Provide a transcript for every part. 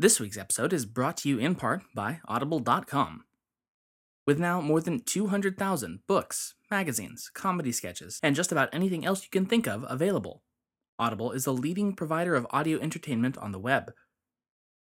This week's episode is brought to you in part by Audible.com. With now more than 200,000 books, magazines, comedy sketches, and just about anything else you can think of available, Audible is the leading provider of audio entertainment on the web.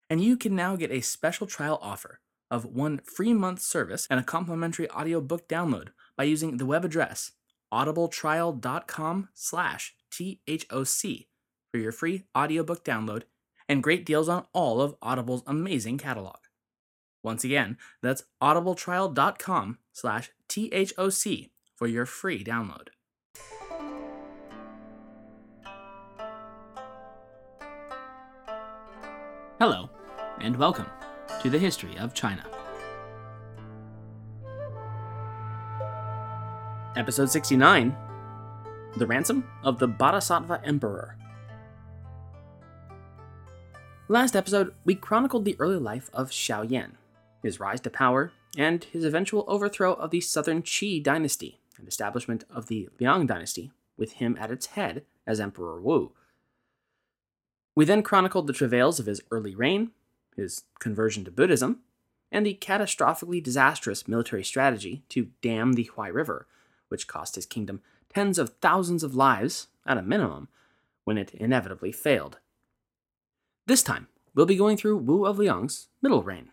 And you can now get a special trial offer of one free month service and a complimentary audiobook download by using the web address audibletrial.com slash THOC for your free audiobook download and great deals on all of Audible's amazing catalog. Once again, that's audibletrial.com slash THOC for your free download. Hello, and welcome to the History of China. Episode 69 The Ransom of the Bodhisattva Emperor. Last episode, we chronicled the early life of Xiao Yan, his rise to power, and his eventual overthrow of the southern Qi dynasty and establishment of the Liang dynasty, with him at its head as Emperor Wu. We then chronicled the travails of his early reign, his conversion to Buddhism, and the catastrophically disastrous military strategy to dam the Huai River, which cost his kingdom tens of thousands of lives, at a minimum, when it inevitably failed. This time, we'll be going through Wu of Liang's middle reign.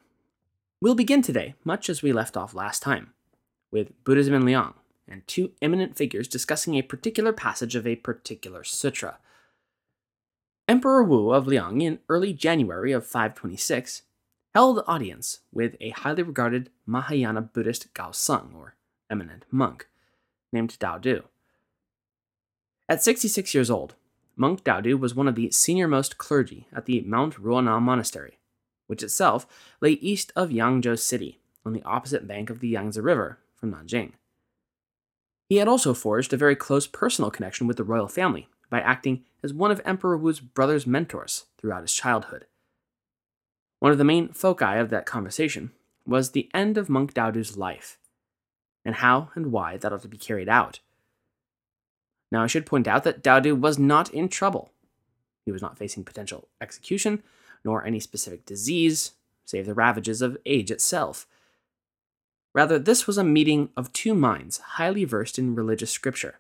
We'll begin today, much as we left off last time, with Buddhism in Liang and two eminent figures discussing a particular passage of a particular sutra. Emperor Wu of Liang, in early January of 526, held audience with a highly regarded Mahayana Buddhist Gaoseng, or eminent monk, named Dao Du. At 66 years old, Monk Daodu was one of the senior-most clergy at the Mount Ruona Monastery, which itself lay east of Yangzhou City, on the opposite bank of the Yangtze River from Nanjing. He had also forged a very close personal connection with the royal family by acting as one of Emperor Wu's brother's mentors throughout his childhood. One of the main foci of that conversation was the end of Monk Daodu's life, and how and why that ought to be carried out. Now, I should point out that Daodu was not in trouble. He was not facing potential execution, nor any specific disease, save the ravages of age itself. Rather, this was a meeting of two minds highly versed in religious scripture,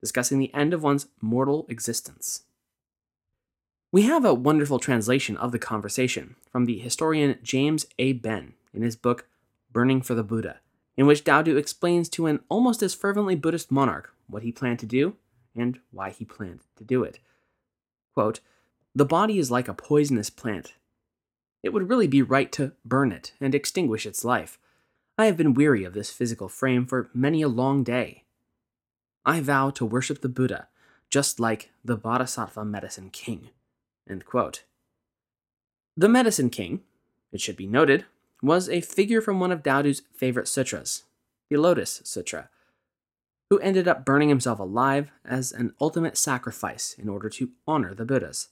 discussing the end of one's mortal existence. We have a wonderful translation of the conversation from the historian James A. Benn in his book Burning for the Buddha, in which Daodu explains to an almost as fervently Buddhist monarch what he planned to do and why he planned to do it. Quote, the body is like a poisonous plant. It would really be right to burn it and extinguish its life. I have been weary of this physical frame for many a long day. I vow to worship the Buddha, just like the Bodhisattva Medicine King. The Medicine King, it should be noted, was a figure from one of Daodu's favorite sutras, the Lotus Sutra, who ended up burning himself alive as an ultimate sacrifice in order to honor the Buddhas.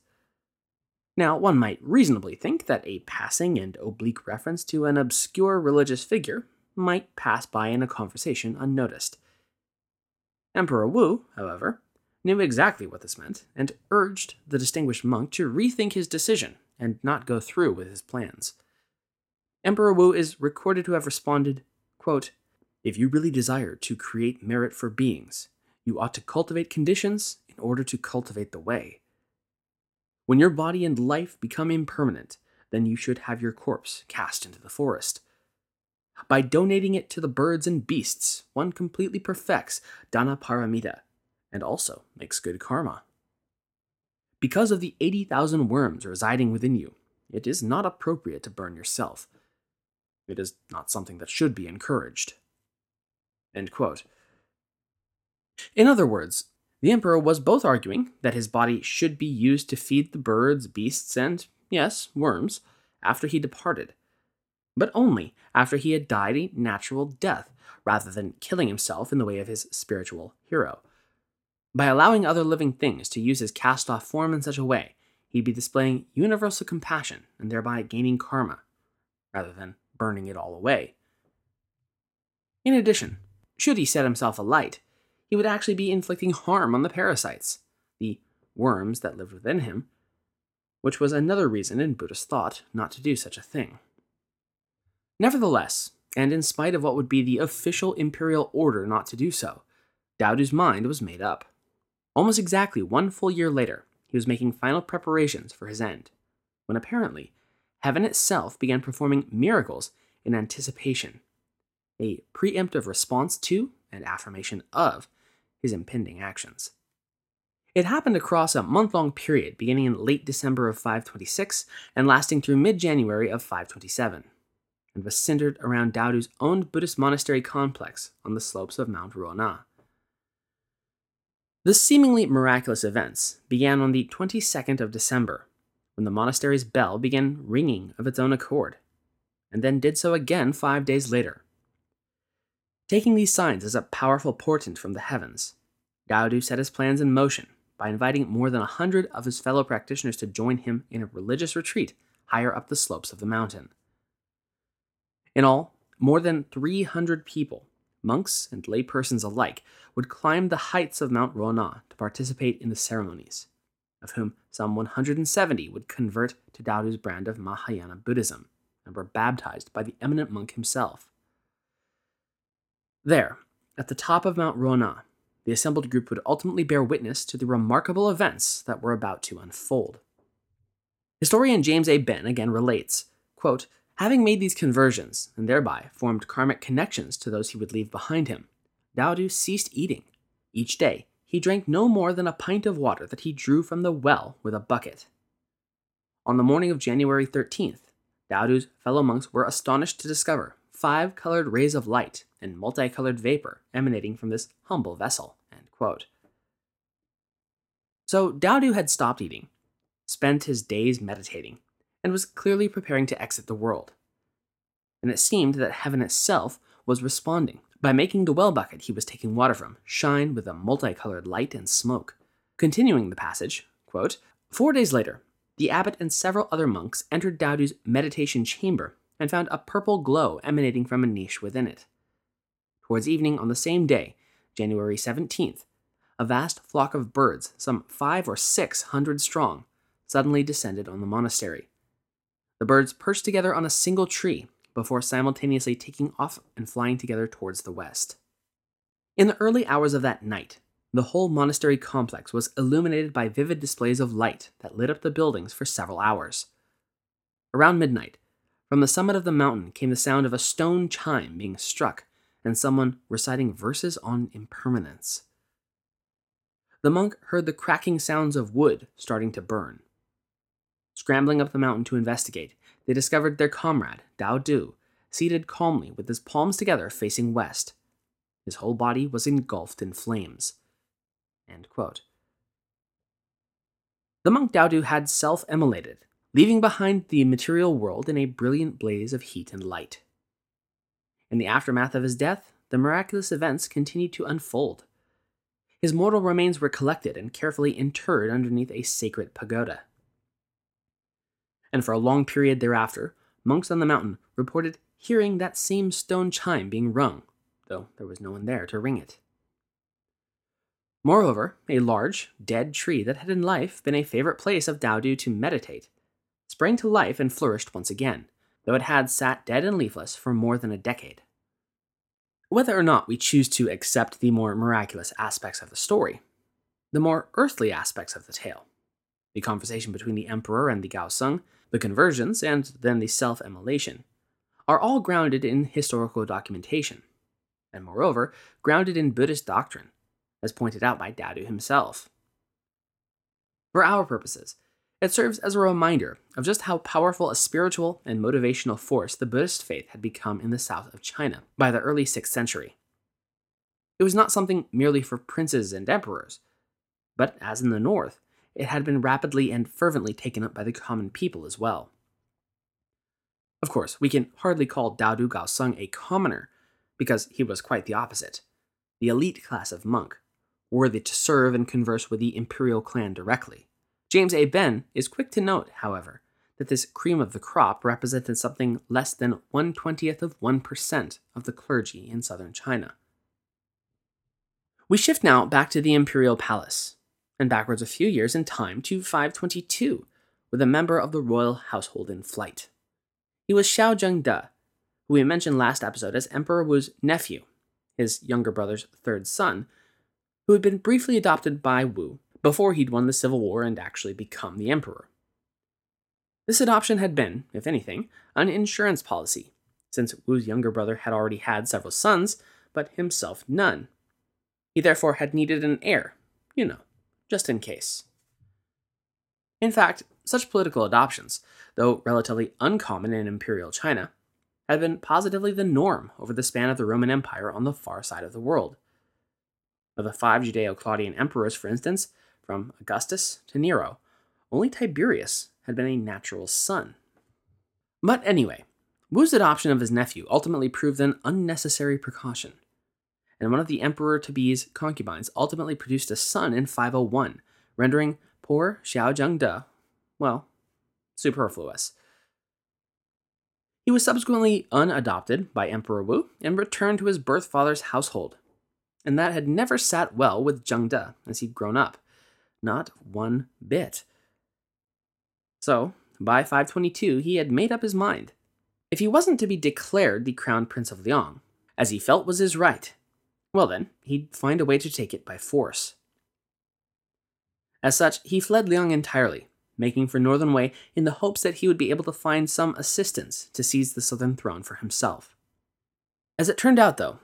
Now, one might reasonably think that a passing and oblique reference to an obscure religious figure might pass by in a conversation unnoticed. Emperor Wu, however, knew exactly what this meant and urged the distinguished monk to rethink his decision and not go through with his plans. Emperor Wu is recorded to have responded, quote, If you really desire to create merit for beings, you ought to cultivate conditions in order to cultivate the way. When your body and life become impermanent, then you should have your corpse cast into the forest. By donating it to the birds and beasts, one completely perfects Dana Paramita and also makes good karma. Because of the 80,000 worms residing within you, it is not appropriate to burn yourself. It is not something that should be encouraged. In other words, the emperor was both arguing that his body should be used to feed the birds, beasts, and, yes, worms, after he departed, but only after he had died a natural death, rather than killing himself in the way of his spiritual hero. By allowing other living things to use his cast off form in such a way, he'd be displaying universal compassion and thereby gaining karma, rather than burning it all away. In addition, should he set himself alight, he would actually be inflicting harm on the parasites, the worms that lived within him, which was another reason in Buddhist thought not to do such a thing. Nevertheless, and in spite of what would be the official imperial order not to do so, Daodu's mind was made up. Almost exactly one full year later, he was making final preparations for his end, when apparently heaven itself began performing miracles in anticipation, a preemptive response to and affirmation of his impending actions. It happened across a month long period beginning in late December of 526 and lasting through mid January of 527, and was centered around Daodu's own Buddhist monastery complex on the slopes of Mount Ruona. The seemingly miraculous events began on the 22nd of December, when the monastery's bell began ringing of its own accord, and then did so again five days later. Taking these signs as a powerful portent from the heavens, Daodu set his plans in motion by inviting more than a hundred of his fellow practitioners to join him in a religious retreat higher up the slopes of the mountain. In all, more than 300 people, monks and laypersons alike, would climb the heights of Mount Ruona to participate in the ceremonies, of whom some 170 would convert to Daodu's brand of Mahayana Buddhism and were baptized by the eminent monk himself. There, at the top of Mount Ruona, the assembled group would ultimately bear witness to the remarkable events that were about to unfold. Historian James A. Benn again relates, quote, Having made these conversions, and thereby formed karmic connections to those he would leave behind him, Daodu ceased eating. Each day, he drank no more than a pint of water that he drew from the well with a bucket. On the morning of January 13th, Daodu's fellow monks were astonished to discover five colored rays of light and multicolored vapor emanating from this humble vessel. So Daodu had stopped eating, spent his days meditating, and was clearly preparing to exit the world. And it seemed that heaven itself was responding by making the well bucket he was taking water from shine with a multicolored light and smoke. Continuing the passage, quote, Four days later, the abbot and several other monks entered Daodu's meditation chamber and found a purple glow emanating from a niche within it. Towards evening on the same day, January 17th, a vast flock of birds, some five or six hundred strong, suddenly descended on the monastery. The birds perched together on a single tree before simultaneously taking off and flying together towards the west. In the early hours of that night, the whole monastery complex was illuminated by vivid displays of light that lit up the buildings for several hours. Around midnight, from the summit of the mountain came the sound of a stone chime being struck and someone reciting verses on impermanence. The monk heard the cracking sounds of wood starting to burn. Scrambling up the mountain to investigate, they discovered their comrade, Dao Du, seated calmly with his palms together facing west. His whole body was engulfed in flames. The monk Dao Du had self immolated, leaving behind the material world in a brilliant blaze of heat and light. In the aftermath of his death, the miraculous events continued to unfold. His mortal remains were collected and carefully interred underneath a sacred pagoda. And for a long period thereafter, monks on the mountain reported hearing that same stone chime being rung, though there was no one there to ring it. Moreover, a large, dead tree that had in life been a favorite place of Daodu to meditate sprang to life and flourished once again, though it had sat dead and leafless for more than a decade. Whether or not we choose to accept the more miraculous aspects of the story, the more earthly aspects of the tale, the conversation between the emperor and the Gaoseng, the conversions, and then the self immolation, are all grounded in historical documentation, and moreover, grounded in Buddhist doctrine, as pointed out by Daodu himself. For our purposes, it serves as a reminder of just how powerful a spiritual and motivational force the Buddhist faith had become in the south of China by the early 6th century. It was not something merely for princes and emperors, but as in the north, it had been rapidly and fervently taken up by the common people as well. Of course, we can hardly call Dao Du Gaoseng a commoner, because he was quite the opposite the elite class of monk, worthy to serve and converse with the imperial clan directly. James A. Benn is quick to note, however, that this cream of the crop represented something less than 1/20th of 1% of the clergy in southern China. We shift now back to the imperial palace, and backwards a few years in time to 522, with a member of the royal household in flight. He was Xiao Zhengde, who we mentioned last episode as Emperor Wu's nephew, his younger brother's third son, who had been briefly adopted by Wu before he'd won the Civil War and actually become the emperor. This adoption had been, if anything, an insurance policy, since Wu's younger brother had already had several sons, but himself none. He therefore had needed an heir, you know, just in case. In fact, such political adoptions, though relatively uncommon in imperial China, had been positively the norm over the span of the Roman Empire on the far side of the world. Of the five Julio Claudian emperors, for instance, from Augustus to Nero, only Tiberius had been a natural son. But anyway, Wu's adoption of his nephew ultimately proved an unnecessary precaution, and one of the Emperor to be's concubines ultimately produced a son in 501, rendering poor Xiao Zhengde, well, superfluous. He was subsequently unadopted by Emperor Wu and returned to his birth father's household, and that had never sat well with Zhengde as he'd grown up. Not one bit. So, by 522, he had made up his mind. If he wasn't to be declared the crown prince of Liang, as he felt was his right, well then, he'd find a way to take it by force. As such, he fled Liang entirely, making for Northern Wei in the hopes that he would be able to find some assistance to seize the southern throne for himself. As it turned out, though,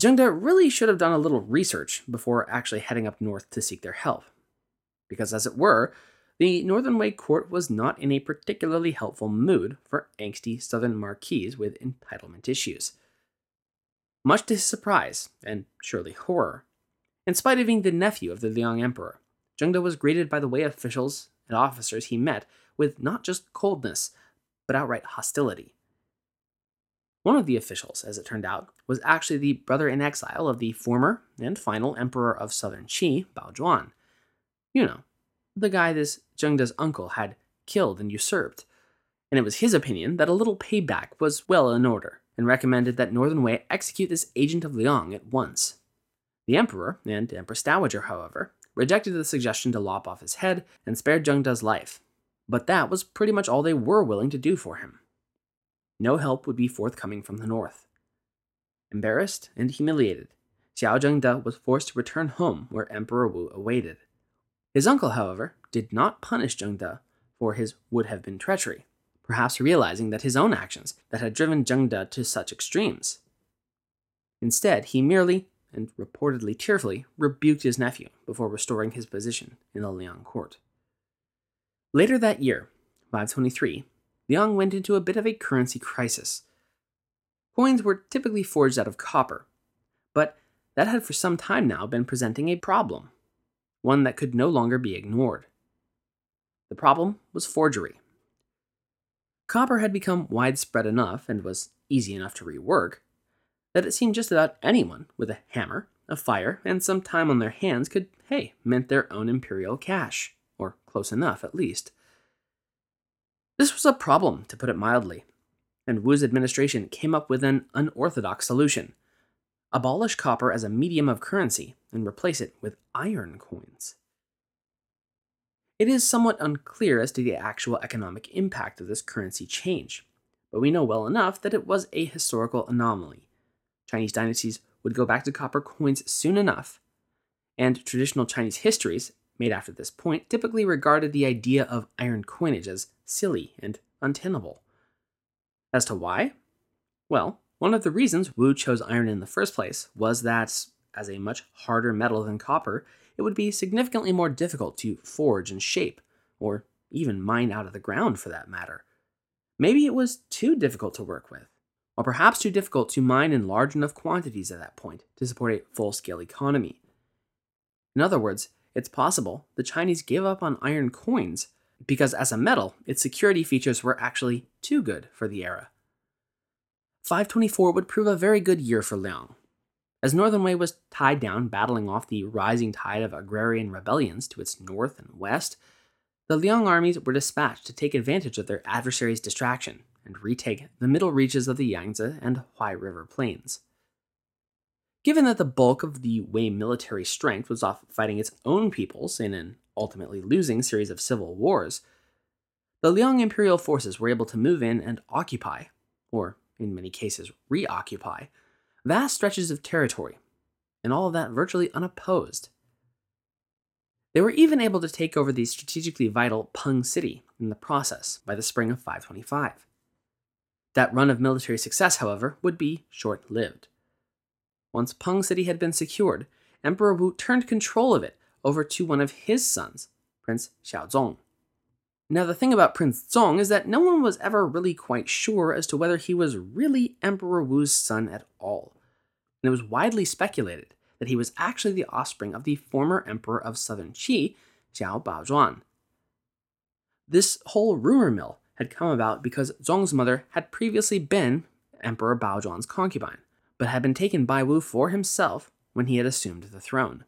Zhengde really should have done a little research before actually heading up north to seek their help. Because, as it were, the Northern Wei court was not in a particularly helpful mood for angsty southern marquises with entitlement issues. Much to his surprise, and surely horror, in spite of being the nephew of the Liang Emperor, Zhengde was greeted by the Wei officials and officers he met with not just coldness, but outright hostility. One of the officials, as it turned out, was actually the brother in exile of the former and final emperor of southern Qi, Bao Zhuan. You know, the guy this Zhengde's uncle had killed and usurped. And it was his opinion that a little payback was well in order, and recommended that Northern Wei execute this agent of Liang at once. The emperor and Empress Dowager, however, rejected the suggestion to lop off his head and spared Zhengde's life, but that was pretty much all they were willing to do for him. No help would be forthcoming from the north. Embarrassed and humiliated, Xiao Zhengde was forced to return home where Emperor Wu awaited. His uncle, however, did not punish Zhengde for his would have been treachery, perhaps realizing that his own actions that had driven Zhengde to such extremes. Instead, he merely and reportedly tearfully rebuked his nephew before restoring his position in the Liang court. Later that year, 523, Liang went into a bit of a currency crisis. Coins were typically forged out of copper, but that had for some time now been presenting a problem, one that could no longer be ignored. The problem was forgery. Copper had become widespread enough and was easy enough to rework that it seemed just about anyone with a hammer, a fire, and some time on their hands could, hey, mint their own imperial cash, or close enough at least. This was a problem, to put it mildly, and Wu's administration came up with an unorthodox solution abolish copper as a medium of currency and replace it with iron coins. It is somewhat unclear as to the actual economic impact of this currency change, but we know well enough that it was a historical anomaly Chinese dynasties would go back to copper coins soon enough, and traditional Chinese histories, made after this point, typically regarded the idea of iron coinage as silly and untenable. As to why? Well, one of the reasons Wu chose iron in the first place was that, as a much harder metal than copper, it would be significantly more difficult to forge and shape, or even mine out of the ground for that matter. Maybe it was too difficult to work with or perhaps too difficult to mine in large enough quantities at that point to support a full scale economy. In other words, it's possible the Chinese gave up on iron coins because, as a metal, its security features were actually too good for the era. 524 would prove a very good year for Liang. As Northern Wei was tied down battling off the rising tide of agrarian rebellions to its north and west, the Liang armies were dispatched to take advantage of their adversaries' distraction and retake the middle reaches of the Yangtze and Huai River plains. Given that the bulk of the Wei military strength was off fighting its own peoples in an ultimately losing series of civil wars, The Liang imperial forces were able to move in and occupy, or in many cases reoccupy, vast stretches of territory, and all of that virtually unopposed. They were even able to take over the strategically vital Peng City in the process by the spring of 525. That run of military success, however, would be short lived. Once Peng City had been secured, Emperor Wu turned control of it over to one of his sons, Prince Xiaozong. Now, the thing about Prince Zong is that no one was ever really quite sure as to whether he was really Emperor Wu's son at all. And it was widely speculated that he was actually the offspring of the former emperor of southern Qi, Xiao Baozhuan. This whole rumor mill had come about because Zong's mother had previously been Emperor Baozhuan's concubine, but had been taken by Wu for himself when he had assumed the throne.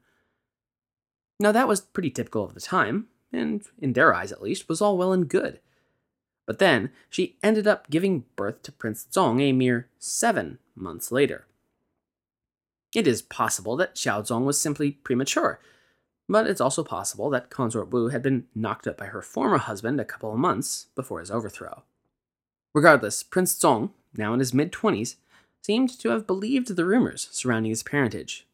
Now, that was pretty typical of the time, and in their eyes at least, was all well and good. But then she ended up giving birth to Prince Zong a mere seven months later. It is possible that Xiaozong was simply premature, but it's also possible that Consort Wu had been knocked up by her former husband a couple of months before his overthrow. Regardless, Prince Zong, now in his mid 20s, seemed to have believed the rumors surrounding his parentage.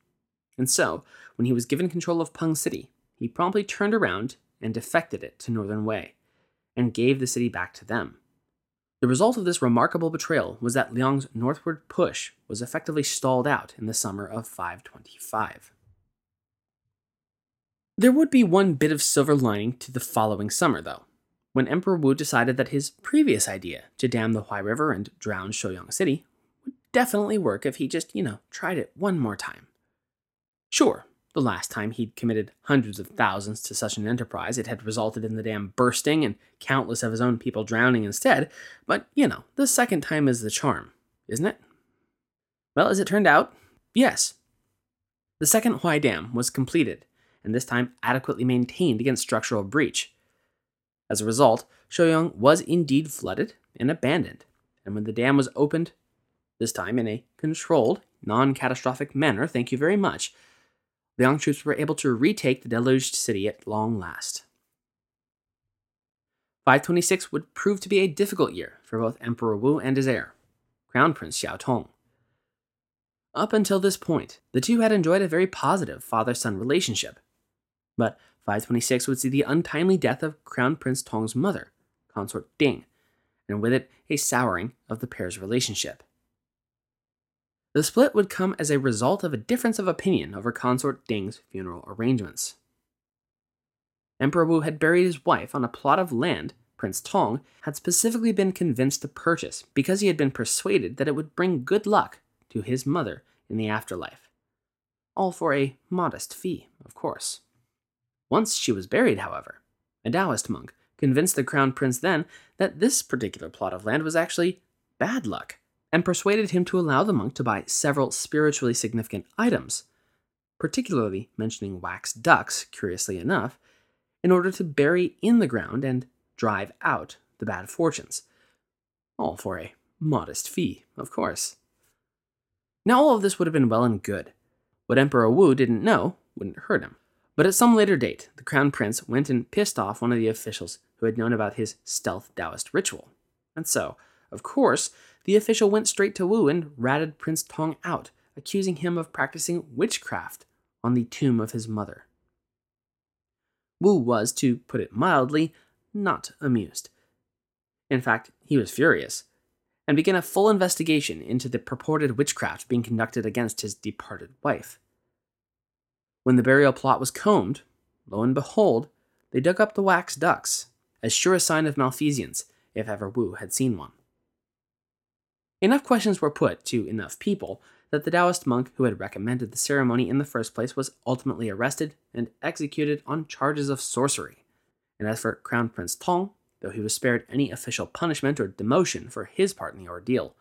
And so, when he was given control of Peng City, he promptly turned around and defected it to Northern Wei, and gave the city back to them. The result of this remarkable betrayal was that Liang's northward push was effectively stalled out in the summer of 525. There would be one bit of silver lining to the following summer, though, when Emperor Wu decided that his previous idea to dam the Huai River and drown Shouyang City would definitely work if he just, you know, tried it one more time. Sure, the last time he'd committed hundreds of thousands to such an enterprise, it had resulted in the dam bursting and countless of his own people drowning instead. But, you know, the second time is the charm, isn't it? Well, as it turned out, yes. The second Huai Dam was completed, and this time adequately maintained against structural breach. As a result, Shouyang was indeed flooded and abandoned, and when the dam was opened, this time in a controlled, non catastrophic manner, thank you very much, the Liang troops were able to retake the deluged city at long last. 526 would prove to be a difficult year for both Emperor Wu and his heir, Crown Prince Xiao Tong. Up until this point, the two had enjoyed a very positive father son relationship. But 526 would see the untimely death of Crown Prince Tong's mother, Consort Ding, and with it, a souring of the pair's relationship. The split would come as a result of a difference of opinion over consort Ding's funeral arrangements. Emperor Wu had buried his wife on a plot of land Prince Tong had specifically been convinced to purchase because he had been persuaded that it would bring good luck to his mother in the afterlife. All for a modest fee, of course. Once she was buried, however, a Taoist monk convinced the crown prince then that this particular plot of land was actually bad luck and persuaded him to allow the monk to buy several spiritually significant items, particularly mentioning wax ducks, curiously enough, in order to bury in the ground and drive out the bad fortunes. All for a modest fee, of course. Now, all of this would have been well and good. What Emperor Wu didn't know wouldn't hurt him. But at some later date, the crown prince went and pissed off one of the officials who had known about his stealth Taoist ritual. And so, of course, the official went straight to Wu and ratted Prince Tong out, accusing him of practicing witchcraft on the tomb of his mother. Wu was, to put it mildly, not amused. In fact, he was furious, and began a full investigation into the purported witchcraft being conducted against his departed wife. When the burial plot was combed, lo and behold, they dug up the wax ducks, as sure a sign of malfeasance, if ever Wu had seen one. Enough questions were put to enough people that the Taoist monk who had recommended the ceremony in the first place was ultimately arrested and executed on charges of sorcery. And as for Crown Prince Tong, though he was spared any official punishment or demotion for his part in the ordeal,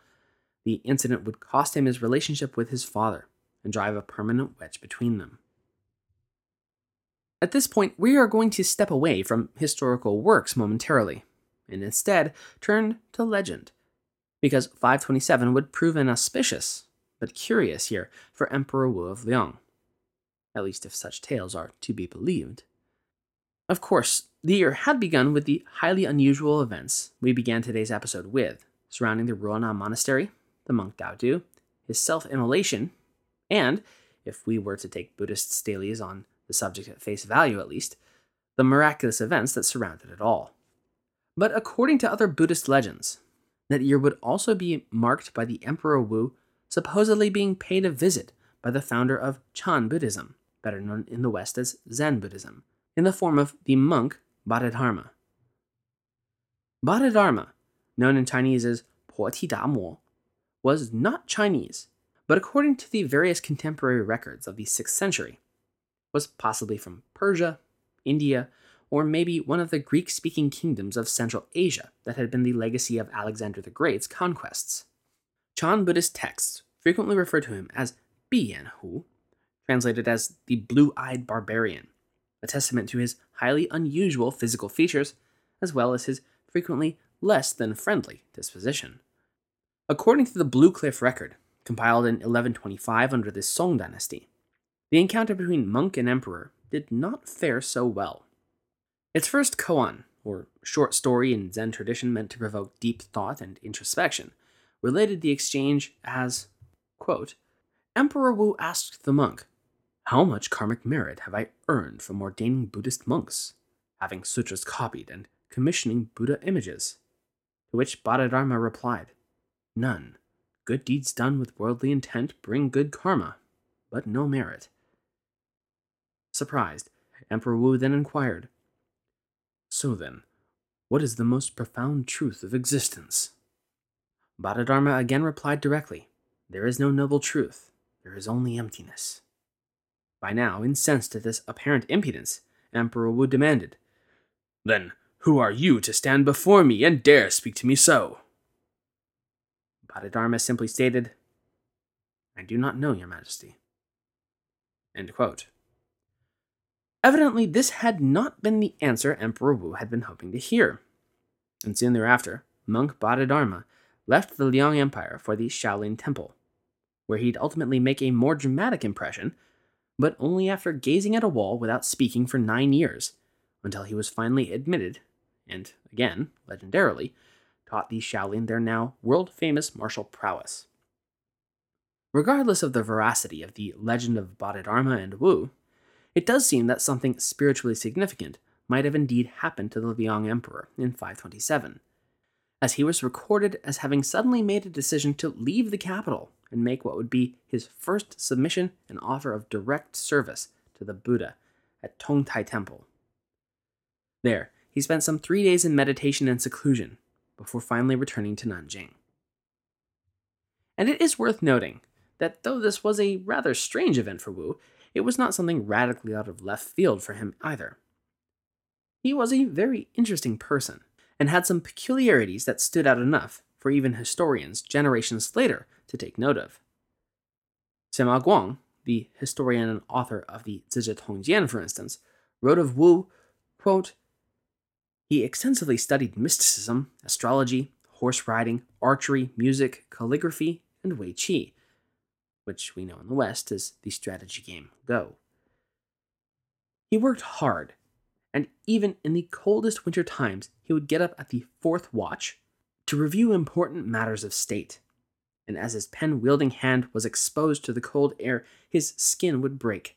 the incident would cost him his relationship with his father and drive a permanent wedge between them. At this point, we are going to step away from historical works momentarily, and instead turn to legend because 527 would prove an auspicious but curious year for Emperor Wu of Liang, at least if such tales are to be believed. Of course, The year had begun with the highly unusual events we began today's episode with, surrounding the Ruonan Monastery, the monk Dao Du, his self immolation, and, if we were to take Buddhist stelaes on the subject at face value at least, the miraculous events that surrounded it all. But according to other Buddhist legends, that year would also be marked by the Emperor Wu supposedly being paid a visit by the founder of Chan Buddhism, better known in the West as Zen Buddhism, in the form of the monk Bodhidharma. Bodhidharma, known in Chinese as Po Mo, was not Chinese, but according to the various contemporary records of the 6th century, was possibly from Persia, India, or maybe one of the Greek speaking kingdoms of Central Asia that had been the legacy of Alexander the Great's conquests. Chan Buddhist texts frequently refer to him as Biyan Hu, translated as the blue eyed barbarian, a testament to his highly unusual physical features, as well as his frequently less than friendly disposition. According to the Blue Cliff record, compiled in 1125 under the Song dynasty, the encounter between monk and emperor did not fare so well. Its first koan, or short story in Zen tradition meant to provoke deep thought and introspection, related the exchange as, quote, Emperor Wu asked the monk, how much karmic merit have I earned from ordaining Buddhist monks, having sutras copied, and commissioning Buddha images? To which Bodhidharma replied, None. Good deeds done with worldly intent bring good karma, but no merit. Surprised, Emperor Wu then inquired, So then, what is the most profound truth of existence? Bodhidharma again replied directly, There is no noble truth, there is only emptiness. By now, incensed at this apparent impudence, Emperor Wu demanded, Then who are you to stand before me and dare speak to me so? Bodhidharma simply stated, I do not know, Your Majesty. Evidently, this had not been the answer Emperor Wu had been hoping to hear. And soon thereafter, monk Bodhidharma left the Liang Empire for the Shaolin Temple, where he'd ultimately make a more dramatic impression but only after gazing at a wall without speaking for nine years, until he was finally admitted, and again, legendarily, taught the Shaolin their now world famous martial prowess. Regardless of the veracity of the legend of Bodhidharma and Wu, it does seem that something spiritually significant might have indeed happened to the Liang Emperor in 527, as he was recorded as having suddenly made a decision to leave the capital and make what would be his first submission and offer of direct service to the Buddha at Tongtai Temple. There, he spent some three days in meditation and seclusion before finally returning to Nanjing. And it is worth noting that though this was a rather strange event for Wu, it was not something radically out of left field for him either. He was a very interesting person and had some peculiarities that stood out enough for even historians generations later to take note of. Sima Guang, the historian and author of the Zizhi Tongjian, for instance, wrote of Wu, quote, he extensively studied mysticism, astrology, horse riding, archery, music, calligraphy, and Wei Qi, which we know in the West as the strategy game Go. He worked hard, and even in the coldest winter times, he would get up at the fourth watch to review important matters of state and as his pen wielding hand was exposed to the cold air, his skin would break.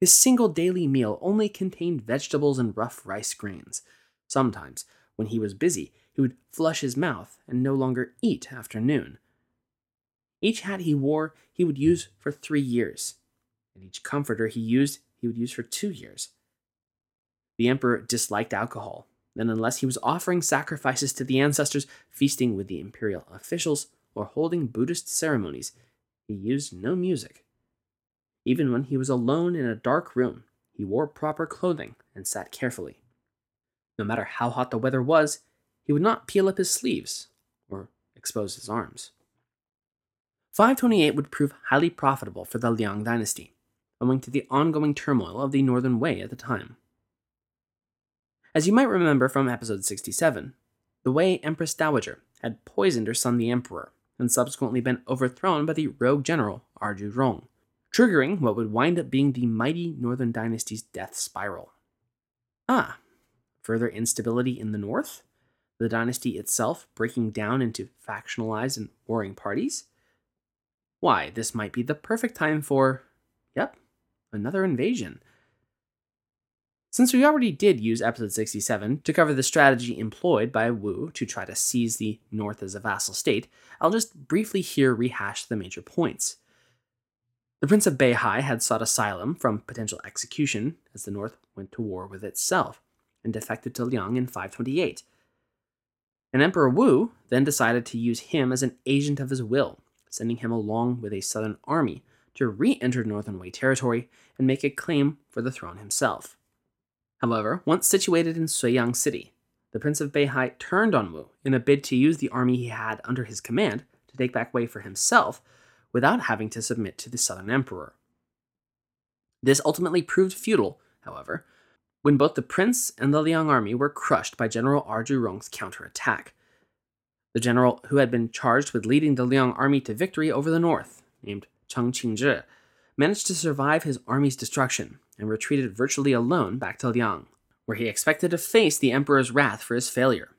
His single daily meal only contained vegetables and rough rice grains. Sometimes, when he was busy, he would flush his mouth and no longer eat after noon. Each hat he wore he would use for three years, and each comforter he used he would use for two years. The emperor disliked alcohol, and unless he was offering sacrifices to the ancestors, feasting with the imperial officials, or holding Buddhist ceremonies, he used no music. Even when he was alone in a dark room, he wore proper clothing and sat carefully. No matter how hot the weather was, he would not peel up his sleeves or expose his arms. 528 would prove highly profitable for the Liang dynasty, owing to the ongoing turmoil of the Northern Wei at the time. As you might remember from episode 67, the Wei Empress Dowager had poisoned her son the Emperor and subsequently been overthrown by the rogue general Erzhu Rong, triggering what would wind up being the mighty Northern Dynasty's death spiral. Ah, Further instability in the north? The dynasty itself breaking down into factionalized and warring parties? Why, this might be the perfect time for, yep, another invasion. Since we already did use episode 67 to cover the strategy employed by Wu to try to seize the North as a vassal state, I'll just briefly here rehash the major points. The Prince of Beihai had sought asylum from potential execution as the North went to war with itself and defected to Liang in 528. And Emperor Wu then decided to use him as an agent of his will, sending him along with a southern army to re enter Northern Wei territory and make a claim for the throne himself. However, once situated in Suiyang City, the Prince of Beihai turned on Wu in a bid to use the army he had under his command to take back Wei for himself without having to submit to the Southern Emperor. This ultimately proved futile, however, when both the prince and the Liang army were crushed by General Erzhu Rong's counterattack. The general who had been charged with leading the Liang army to victory over the north, named Chen Qingzhi, managed to survive his army's destruction and retreated virtually alone back to Liang, where he expected to face the emperor's wrath for his failure.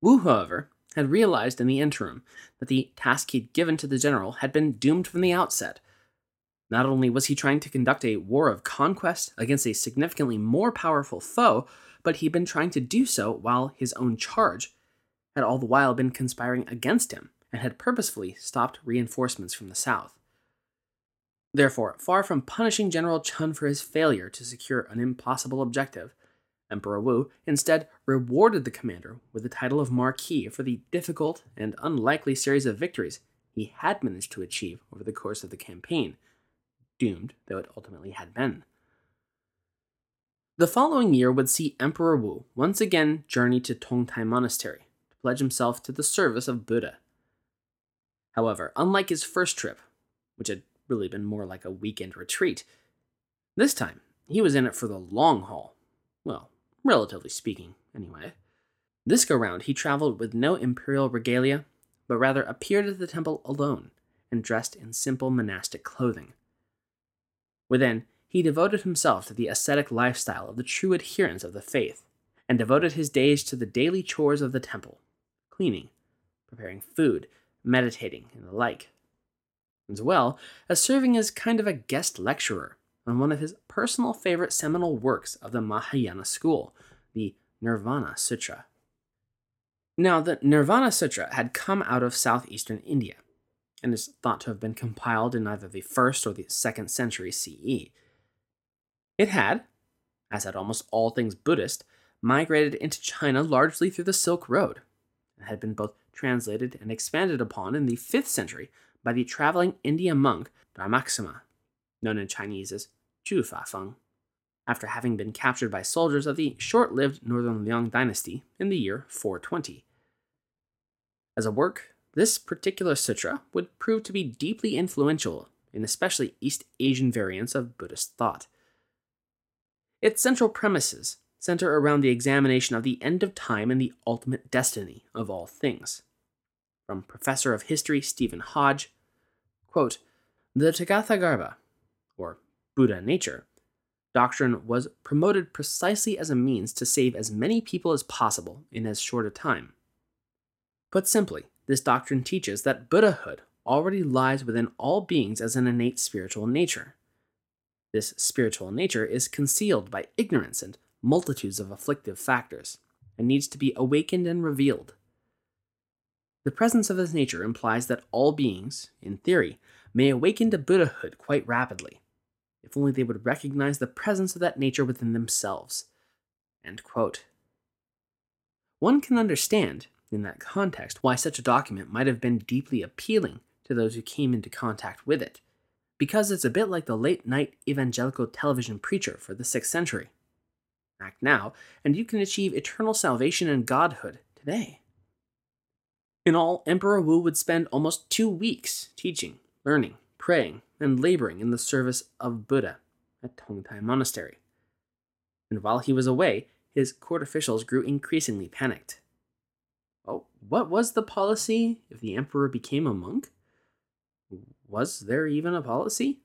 Wu, however, had realized in the interim that the task he'd given to the general had been doomed from the outset. Not only was he trying to conduct a war of conquest against a significantly more powerful foe, but he'd been trying to do so while his own charge had all the while been conspiring against him and had purposefully stopped reinforcements from the south. Therefore, far from punishing General Chun for his failure to secure an impossible objective, Emperor Wu instead rewarded the commander with the title of Marquis for the difficult and unlikely series of victories he had managed to achieve over the course of the campaign, doomed though it ultimately had been. The following year would see Emperor Wu once again journey to Tongtai Monastery pledge himself to the service of Buddha. However, unlike his first trip, which had really been more like a weekend retreat. This time, he was in it for the long haul. Well, relatively speaking, anyway. This go round, he traveled with no imperial regalia, but rather appeared at the temple alone and dressed in simple monastic clothing. Within, he devoted himself to the ascetic lifestyle of the true adherents of the faith, and devoted his days to the daily chores of the temple cleaning, preparing food, meditating, and the like as well as serving as kind of a guest lecturer on one of his personal favorite seminal works of the Mahayana school, the Nirvana Sutra. Now, the Nirvana Sutra had come out of southeastern India and is thought to have been compiled in either the 1st or the 2nd century CE. It had, as had almost all things Buddhist, migrated into China largely through the Silk Road, and had been both translated and expanded upon in the 5th century by the traveling Indian monk Dharmaksema, known in Chinese as Zhu Fafeng, after having been captured by soldiers of the short lived Northern Liang dynasty in the year 420. As a work, this particular sutra would prove to be deeply influential in especially East Asian variants of Buddhist thought. Its central premises center around the examination of the end of time and the ultimate destiny of all things. From Professor of History Stephen Hodge Quote, the Garbha, or Buddha nature, doctrine was promoted precisely as a means to save as many people as possible in as short a time. Put simply, this doctrine teaches that Buddhahood already lies within all beings as an innate spiritual nature. This spiritual nature is concealed by ignorance and multitudes of afflictive factors, and needs to be awakened and revealed. The presence of this nature implies that all beings, in theory, may awaken to Buddhahood quite rapidly, if only they would recognize the presence of that nature within themselves. One can understand, in that context, why such a document might have been deeply appealing to those who came into contact with it, because it's a bit like the late night evangelical television preacher for the 6th century. Act now, and you can achieve eternal salvation and godhood today. In all, Emperor Wu would spend almost two weeks teaching, learning, praying, and laboring in the service of Buddha at Tongtai Monastery. And while he was away, his court officials grew increasingly panicked. Oh, what was the policy if the emperor became a monk? Was there even a policy?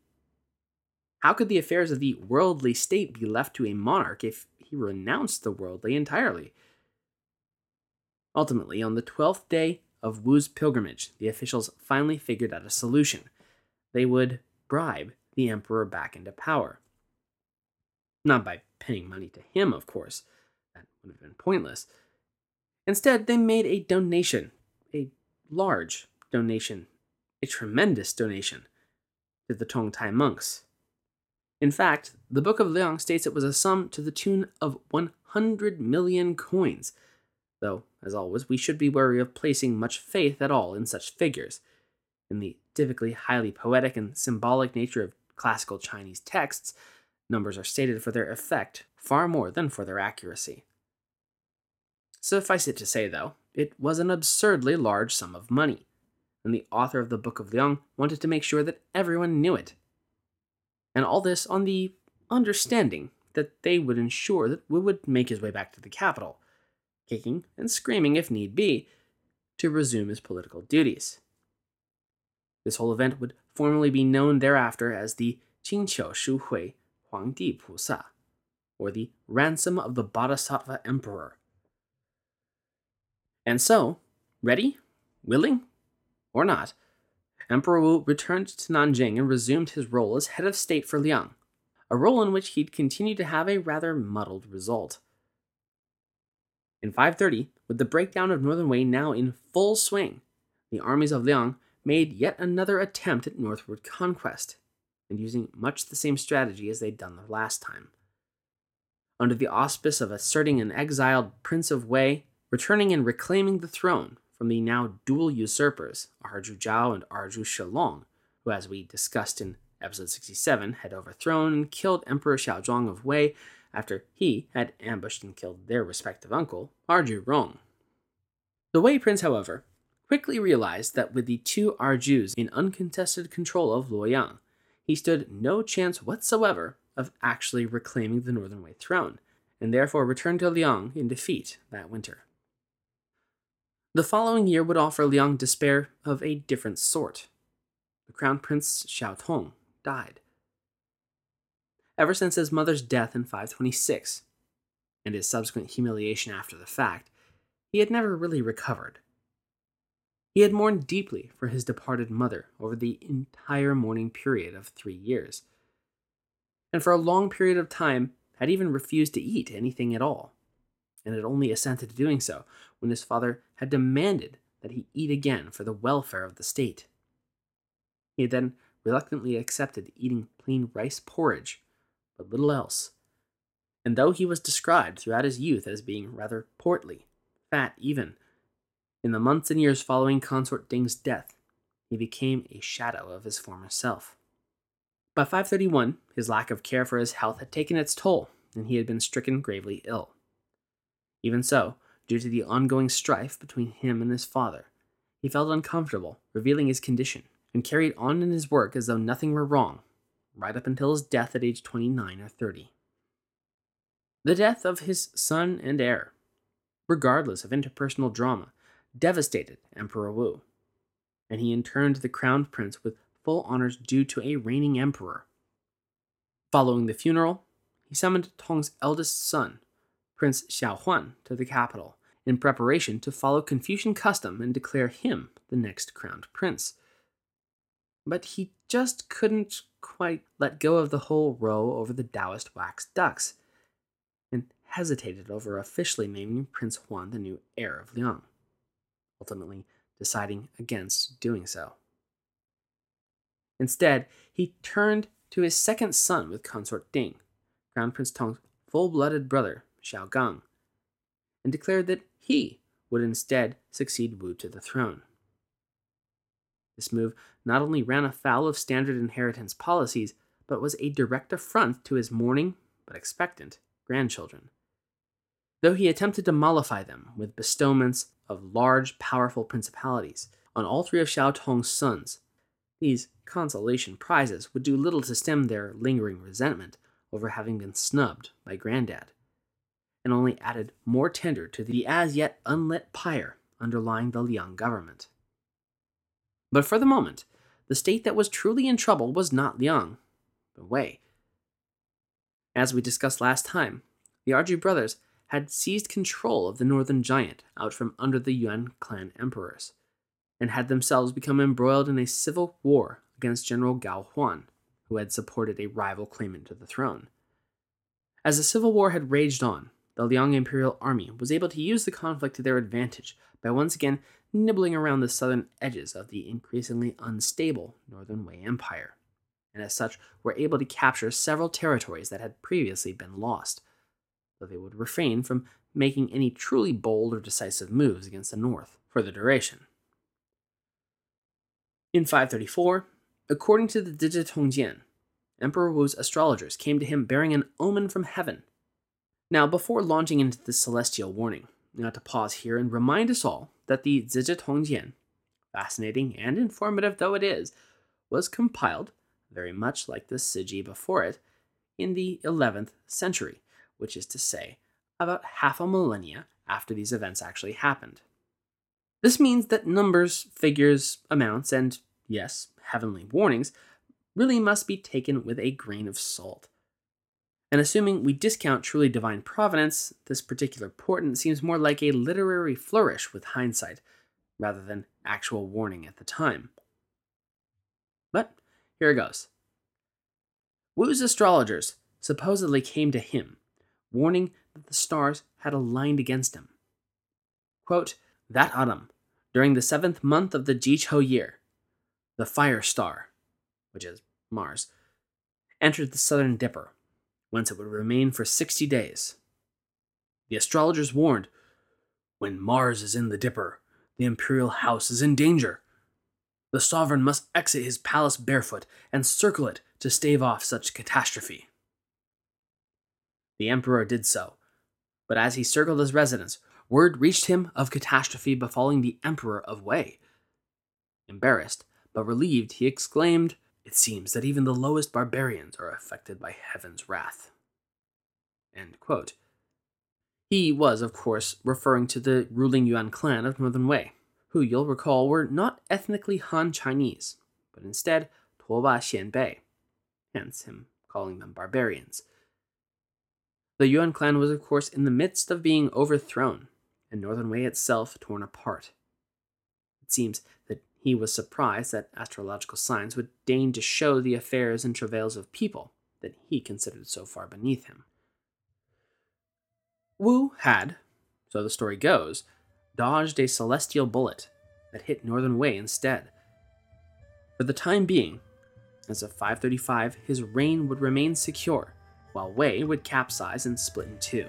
How could the affairs of the worldly state be left to a monarch if he renounced the worldly entirely? Ultimately, on the twelfth day of Wu's pilgrimage, the officials finally figured out a solution. They would bribe the emperor back into power. Not by paying money to him, of course, that would have been pointless. Instead, they made a donation, a large donation, a tremendous donation, to the Tongtai monks. In fact, the Book of Liang states it was a sum to the tune of 100 million coins, though, as always, we should be wary of placing much faith at all in such figures. In the typically highly poetic and symbolic nature of classical Chinese texts, numbers are stated for their effect far more than for their accuracy. Suffice it to say, though, it was an absurdly large sum of money, and the author of the Book of Liang wanted to make sure that everyone knew it. And all this on the understanding that they would ensure that Wu would make his way back to the capital, kicking and screaming if need be, to resume his political duties. This whole event would formally be known thereafter as the Qingqiu Shu Hui Huangdi Pusa, or the Ransom of the Bodhisattva Emperor. And so, ready, willing, or not, Emperor Wu returned to Nanjing and resumed his role as head of state for Liang, a role in which he'd continue to have a rather muddled result. In 530, with the breakdown of Northern Wei now in full swing, the armies of Liang made yet another attempt at northward conquest, and using much the same strategy as they'd done the last time. Under the auspice of asserting an exiled Prince of Wei, returning and reclaiming the throne from the now dual usurpers, Erzhu Zhao and Erzhu Shilong, who, as we discussed in episode 67, had overthrown and killed Emperor Xiaozhuang of Wei after he had ambushed and killed their respective uncle, Erzhu Rong. The Wei prince, however, quickly realized that with the two Erzhus in uncontested control of Luoyang, he stood no chance whatsoever of actually reclaiming the Northern Wei throne, and therefore returned to Liang in defeat that winter. The following year would offer Liang despair of a different sort. The crown prince Xiao Tong died. Ever since his mother's death in 526, and his subsequent humiliation after the fact, he had never really recovered. He had mourned deeply for his departed mother over the entire mourning period of three years, and for a long period of time had even refused to eat anything at all, and had only assented to doing so when his father had demanded that he eat again for the welfare of the state. He had then reluctantly accepted eating plain rice porridge, but little else, and though he was described throughout his youth as being rather portly, fat even, in the months and years following Consort Ding's death, he became a shadow of his former self. By 531, his lack of care for his health had taken its toll, and he had been stricken gravely ill. Even so, due to the ongoing strife between him and his father, he felt uncomfortable revealing his condition and carried on in his work as though nothing were wrong, right up until his death at age 29 or 30. The death of his son and heir, regardless of interpersonal drama, devastated Emperor Wu, and he interned the crowned prince with full honors due to a reigning emperor. Following the funeral, he summoned Tong's eldest son, Prince Xiaohuan, to the capital in preparation to follow Confucian custom and declare him the next crowned prince. But he just couldn't quite let go of the whole row over the Taoist wax ducks, and hesitated over officially naming Prince Huan the new heir of Liang ultimately deciding against doing so. Instead, he turned to his second son with consort Ding, Crown Prince Tong's full blooded brother, Xiao Gang, and declared that he would instead succeed Wu to the throne. This move not only ran afoul of standard inheritance policies, but was a direct affront to his mourning, but expectant, grandchildren. Though he attempted to mollify them with bestowments of large, powerful principalities on all three of Xiao Tong's sons. These consolation prizes would do little to stem their lingering resentment over having been snubbed by Granddad, and only added more tinder to the as yet unlit pyre underlying the Liang government. But for the moment, the state that was truly in trouble was not Liang, but Wei, As we discussed last time, the Erzhu brothers had seized control of the northern giant out from under the Yuan clan emperors, and had themselves become embroiled in a civil war against General Gao Huan, who had supported a rival claimant to the throne. As the civil war had raged on, the Liang Imperial Army was able to use the conflict to their advantage by once again nibbling around the southern edges of the increasingly unstable Northern Wei Empire, and as such were able to capture several territories that had previously been lost, though they would refrain from making any truly bold or decisive moves against the north for the duration. In 534, according to the Zizhi Tongjian, Emperor Wu's astrologers came to him bearing an omen from heaven. Now, before launching into the celestial warning, we have to pause here and remind us all that the Zizhi fascinating and informative though it is, was compiled, very much like the Shiji before it, in the 11th century, which is to say, about half a millennia after these events actually happened. This means that numbers, figures, amounts, and, yes, heavenly warnings really must be taken with a grain of salt. And assuming we discount truly divine providence, this particular portent seems more like a literary flourish with hindsight, rather than actual warning at the time. But here it goes. Wu's astrologers supposedly came to him, warning that the stars had aligned against him. Quote, that autumn, during the seventh month of the Jichou year, the fire star, which is Mars, entered the southern dipper whence it would remain for sixty days. The astrologers warned when Mars is in the Dipper, the imperial house is in danger. The sovereign must exit his palace barefoot and circle it to stave off such catastrophe. The emperor did so, but as he circled his residence, word reached him of catastrophe befalling the emperor of Wei. Embarrassed, but relieved, he exclaimed, it seems that even the lowest barbarians are affected by heaven's wrath. He was, of course, referring to the ruling Yuan clan of Northern Wei, who you'll recall were not ethnically Han Chinese, but instead Tuoba Xianbei, hence him calling them barbarians. The Yuan clan was, of course, in the midst of being overthrown, and Northern Wei itself torn apart. It seems that he was surprised that astrological signs would deign to show the affairs and travails of people that he considered so far beneath him. Wu had, so the story goes, dodged a celestial bullet that hit Northern Wei instead. For the time being, as of 535, his reign would remain secure, while Wei would capsize and split in two.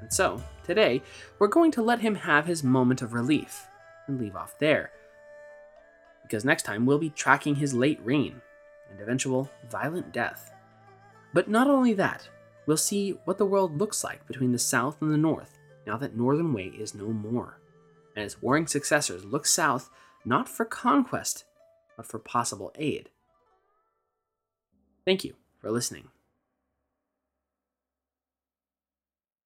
And so, today, we're going to let him have his moment of relief and leave off there because next time we'll be tracking his late reign and eventual violent death. But not only that, we'll see what the world looks like between the South and the North now that Northern Wei is no more, and its warring successors look south not for conquest, but for possible aid. Thank you for listening.